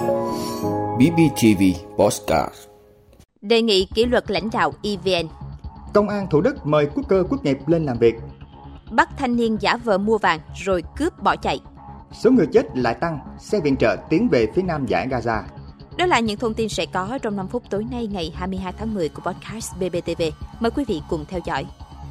BBTV Postcard Đề nghị kỷ luật lãnh đạo EVN Công an Thủ Đức mời quốc cơ quốc nghiệp lên làm việc. Bắt thanh niên giả vờ mua vàng rồi cướp bỏ chạy. Số người chết lại tăng, xe viện trợ tiến về phía nam giải Gaza. Đó là những thông tin sẽ có trong 5 phút tối nay ngày 22 tháng 10 của podcast BBTV. Mời quý vị cùng theo dõi.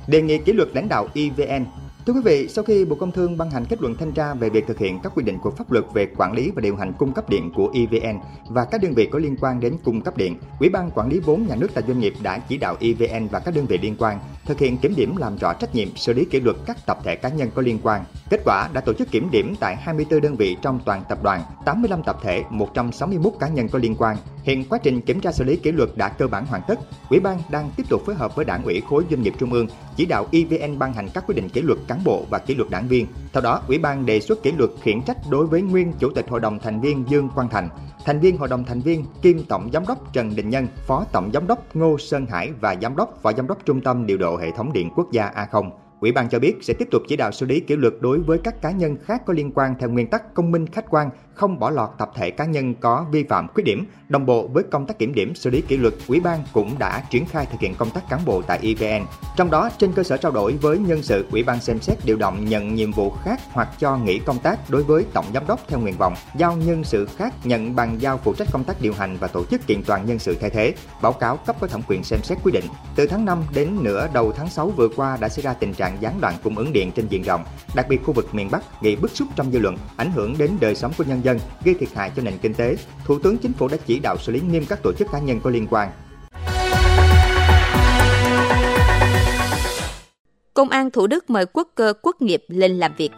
Đề nghị kỷ luật lãnh đạo EVN. Thưa quý vị, sau khi Bộ Công Thương ban hành kết luận thanh tra về việc thực hiện các quy định của pháp luật về quản lý và điều hành cung cấp điện của EVN và các đơn vị có liên quan đến cung cấp điện, Ủy ban quản lý vốn nhà nước tại doanh nghiệp đã chỉ đạo EVN và các đơn vị liên quan thực hiện kiểm điểm làm rõ trách nhiệm, xử lý kỷ luật các tập thể cá nhân có liên quan. Kết quả đã tổ chức kiểm điểm tại 24 đơn vị trong toàn tập đoàn, 85 tập thể, 161 cá nhân có liên quan. Hiện quá trình kiểm tra xử lý kỷ luật đã cơ bản hoàn tất. Ủy ban đang tiếp tục phối hợp với Đảng ủy khối doanh nghiệp trung ương chỉ đạo EVN ban hành các quy định kỷ luật cán bộ và kỷ luật đảng viên. Theo đó, Ủy ban đề xuất kỷ luật khiển trách đối với nguyên chủ tịch hội đồng thành viên Dương Quang Thành, thành viên hội đồng thành viên kiêm tổng giám đốc Trần Đình Nhân, phó tổng giám đốc Ngô Sơn Hải và giám đốc và giám đốc trung tâm điều độ hệ thống điện quốc gia A0. Ủy ban cho biết sẽ tiếp tục chỉ đạo xử lý kỷ luật đối với các cá nhân khác có liên quan theo nguyên tắc công minh khách quan, không bỏ lọt tập thể cá nhân có vi phạm khuyết điểm. Đồng bộ với công tác kiểm điểm xử lý kỷ luật, Ủy ban cũng đã triển khai thực hiện công tác cán bộ tại EVN. Trong đó, trên cơ sở trao đổi với nhân sự, Ủy ban xem xét điều động nhận nhiệm vụ khác hoặc cho nghỉ công tác đối với tổng giám đốc theo nguyện vọng, giao nhân sự khác nhận bằng giao phụ trách công tác điều hành và tổ chức kiện toàn nhân sự thay thế, báo cáo cấp có thẩm quyền xem xét quy định. Từ tháng 5 đến nửa đầu tháng 6 vừa qua đã xảy ra tình trạng gián đoạn cung ứng điện trên diện rộng, đặc biệt khu vực miền Bắc gây bức xúc trong dư luận, ảnh hưởng đến đời sống của nhân dân, gây thiệt hại cho nền kinh tế. Thủ tướng Chính phủ đã chỉ đạo xử lý nghiêm các tổ chức cá nhân có liên quan. Công an Thủ Đức mời quốc cơ quốc nghiệp lên làm việc.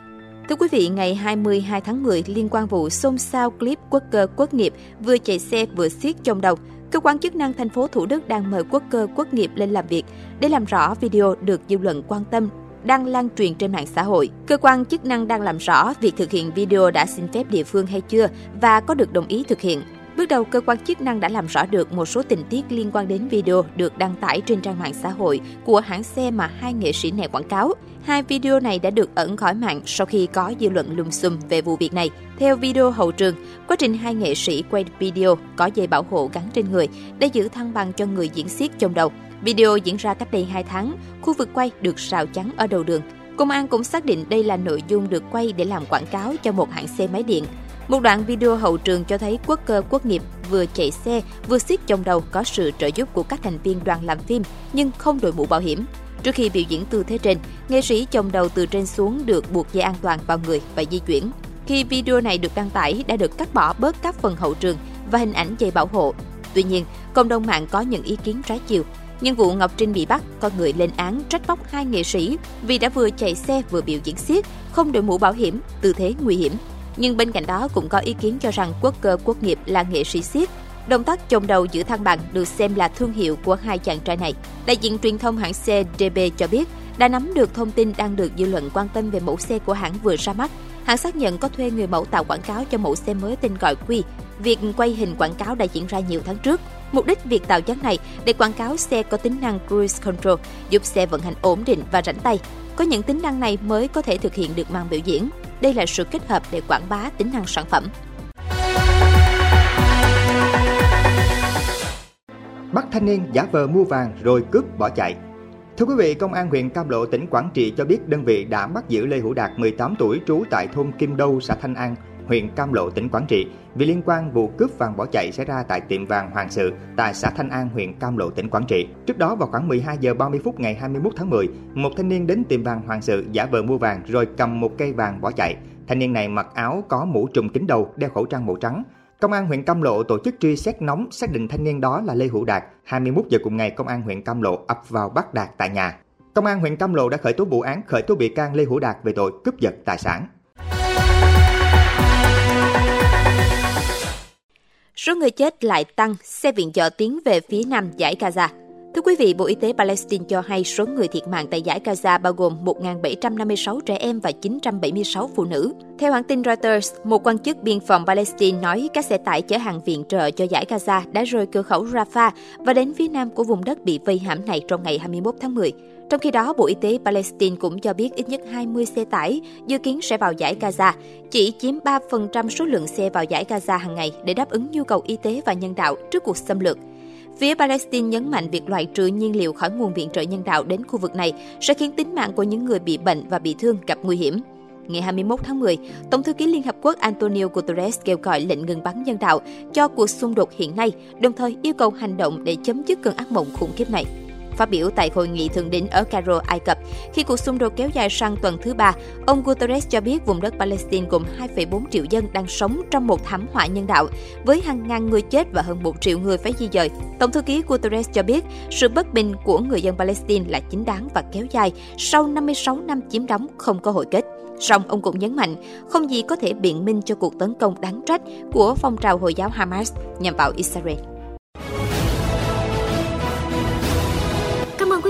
Thưa quý vị, ngày 22 tháng 10 liên quan vụ xôn xao clip quốc cơ quốc nghiệp vừa chạy xe vừa xiết trong đầu, cơ quan chức năng thành phố Thủ Đức đang mời quốc cơ quốc nghiệp lên làm việc để làm rõ video được dư luận quan tâm đang lan truyền trên mạng xã hội. Cơ quan chức năng đang làm rõ việc thực hiện video đã xin phép địa phương hay chưa và có được đồng ý thực hiện. Bước đầu, cơ quan chức năng đã làm rõ được một số tình tiết liên quan đến video được đăng tải trên trang mạng xã hội của hãng xe mà hai nghệ sĩ này quảng cáo. Hai video này đã được ẩn khỏi mạng sau khi có dư luận lùm xùm về vụ việc này. Theo video hậu trường, quá trình hai nghệ sĩ quay video có dây bảo hộ gắn trên người để giữ thăng bằng cho người diễn xiết trong đầu. Video diễn ra cách đây 2 tháng, khu vực quay được rào chắn ở đầu đường. Công an cũng xác định đây là nội dung được quay để làm quảng cáo cho một hãng xe máy điện. Một đoạn video hậu trường cho thấy quốc cơ quốc nghiệp vừa chạy xe vừa xiết trong đầu có sự trợ giúp của các thành viên đoàn làm phim nhưng không đội mũ bảo hiểm. Trước khi biểu diễn tư thế trên, nghệ sĩ chồng đầu từ trên xuống được buộc dây an toàn vào người và di chuyển. Khi video này được đăng tải đã được cắt bỏ bớt các phần hậu trường và hình ảnh dây bảo hộ. Tuy nhiên, cộng đồng mạng có những ý kiến trái chiều. Nhân vụ Ngọc Trinh bị bắt, con người lên án trách móc hai nghệ sĩ vì đã vừa chạy xe vừa biểu diễn xiết, không đội mũ bảo hiểm, tư thế nguy hiểm. Nhưng bên cạnh đó cũng có ý kiến cho rằng quốc cơ quốc nghiệp là nghệ sĩ xiết. Động tác chồng đầu giữ thăng bằng được xem là thương hiệu của hai chàng trai này. Đại diện truyền thông hãng xe DB cho biết đã nắm được thông tin đang được dư luận quan tâm về mẫu xe của hãng vừa ra mắt. Hãng xác nhận có thuê người mẫu tạo quảng cáo cho mẫu xe mới tên gọi Quy. Việc quay hình quảng cáo đã diễn ra nhiều tháng trước. Mục đích việc tạo dáng này để quảng cáo xe có tính năng cruise control, giúp xe vận hành ổn định và rảnh tay. Có những tính năng này mới có thể thực hiện được màn biểu diễn. Đây là sự kết hợp để quảng bá tính năng sản phẩm. Bắt thanh niên giả vờ mua vàng rồi cướp bỏ chạy. Thưa quý vị, Công an huyện Cam Lộ, tỉnh Quảng Trị cho biết đơn vị đã bắt giữ Lê Hữu Đạt, 18 tuổi, trú tại thôn Kim Đâu, xã Thanh An, huyện Cam Lộ, tỉnh Quảng Trị vì liên quan vụ cướp vàng bỏ chạy xảy ra tại tiệm vàng Hoàng Sự tại xã Thanh An, huyện Cam Lộ, tỉnh Quảng Trị. Trước đó vào khoảng 12 giờ 30 phút ngày 21 tháng 10, một thanh niên đến tiệm vàng Hoàng Sự giả vờ mua vàng rồi cầm một cây vàng bỏ chạy. Thanh niên này mặc áo có mũ trùm kính đầu, đeo khẩu trang màu trắng. Công an huyện Cam Lộ tổ chức truy xét nóng xác định thanh niên đó là Lê Hữu Đạt. 21 giờ cùng ngày, công an huyện Cam Lộ ập vào bắt Đạt tại nhà. Công an huyện Cam Lộ đã khởi tố vụ án khởi tố bị can Lê Hữu Đạt về tội cướp giật tài sản. Số người chết lại tăng, xe viện trợ tiến về phía nam giải Gaza. Thưa quý vị, Bộ Y tế Palestine cho hay số người thiệt mạng tại giải Gaza bao gồm 1.756 trẻ em và 976 phụ nữ. Theo hãng tin Reuters, một quan chức biên phòng Palestine nói các xe tải chở hàng viện trợ cho giải Gaza đã rời cửa khẩu Rafah và đến phía nam của vùng đất bị vây hãm này trong ngày 21 tháng 10. Trong khi đó, Bộ Y tế Palestine cũng cho biết ít nhất 20 xe tải dự kiến sẽ vào giải Gaza, chỉ chiếm 3% số lượng xe vào giải Gaza hàng ngày để đáp ứng nhu cầu y tế và nhân đạo trước cuộc xâm lược. Phía Palestine nhấn mạnh việc loại trừ nhiên liệu khỏi nguồn viện trợ nhân đạo đến khu vực này sẽ khiến tính mạng của những người bị bệnh và bị thương gặp nguy hiểm. Ngày 21 tháng 10, Tổng thư ký Liên Hợp Quốc Antonio Guterres kêu gọi lệnh ngừng bắn nhân đạo cho cuộc xung đột hiện nay, đồng thời yêu cầu hành động để chấm dứt cơn ác mộng khủng khiếp này. Phát biểu tại hội nghị thượng đỉnh ở Cairo, Ai Cập, khi cuộc xung đột kéo dài sang tuần thứ ba, ông Guterres cho biết vùng đất Palestine gồm 2,4 triệu dân đang sống trong một thảm họa nhân đạo, với hàng ngàn người chết và hơn một triệu người phải di dời. Tổng thư ký Guterres cho biết, sự bất bình của người dân Palestine là chính đáng và kéo dài sau 56 năm chiếm đóng không có hồi kết. Song ông cũng nhấn mạnh, không gì có thể biện minh cho cuộc tấn công đáng trách của phong trào Hồi giáo Hamas nhằm vào Israel.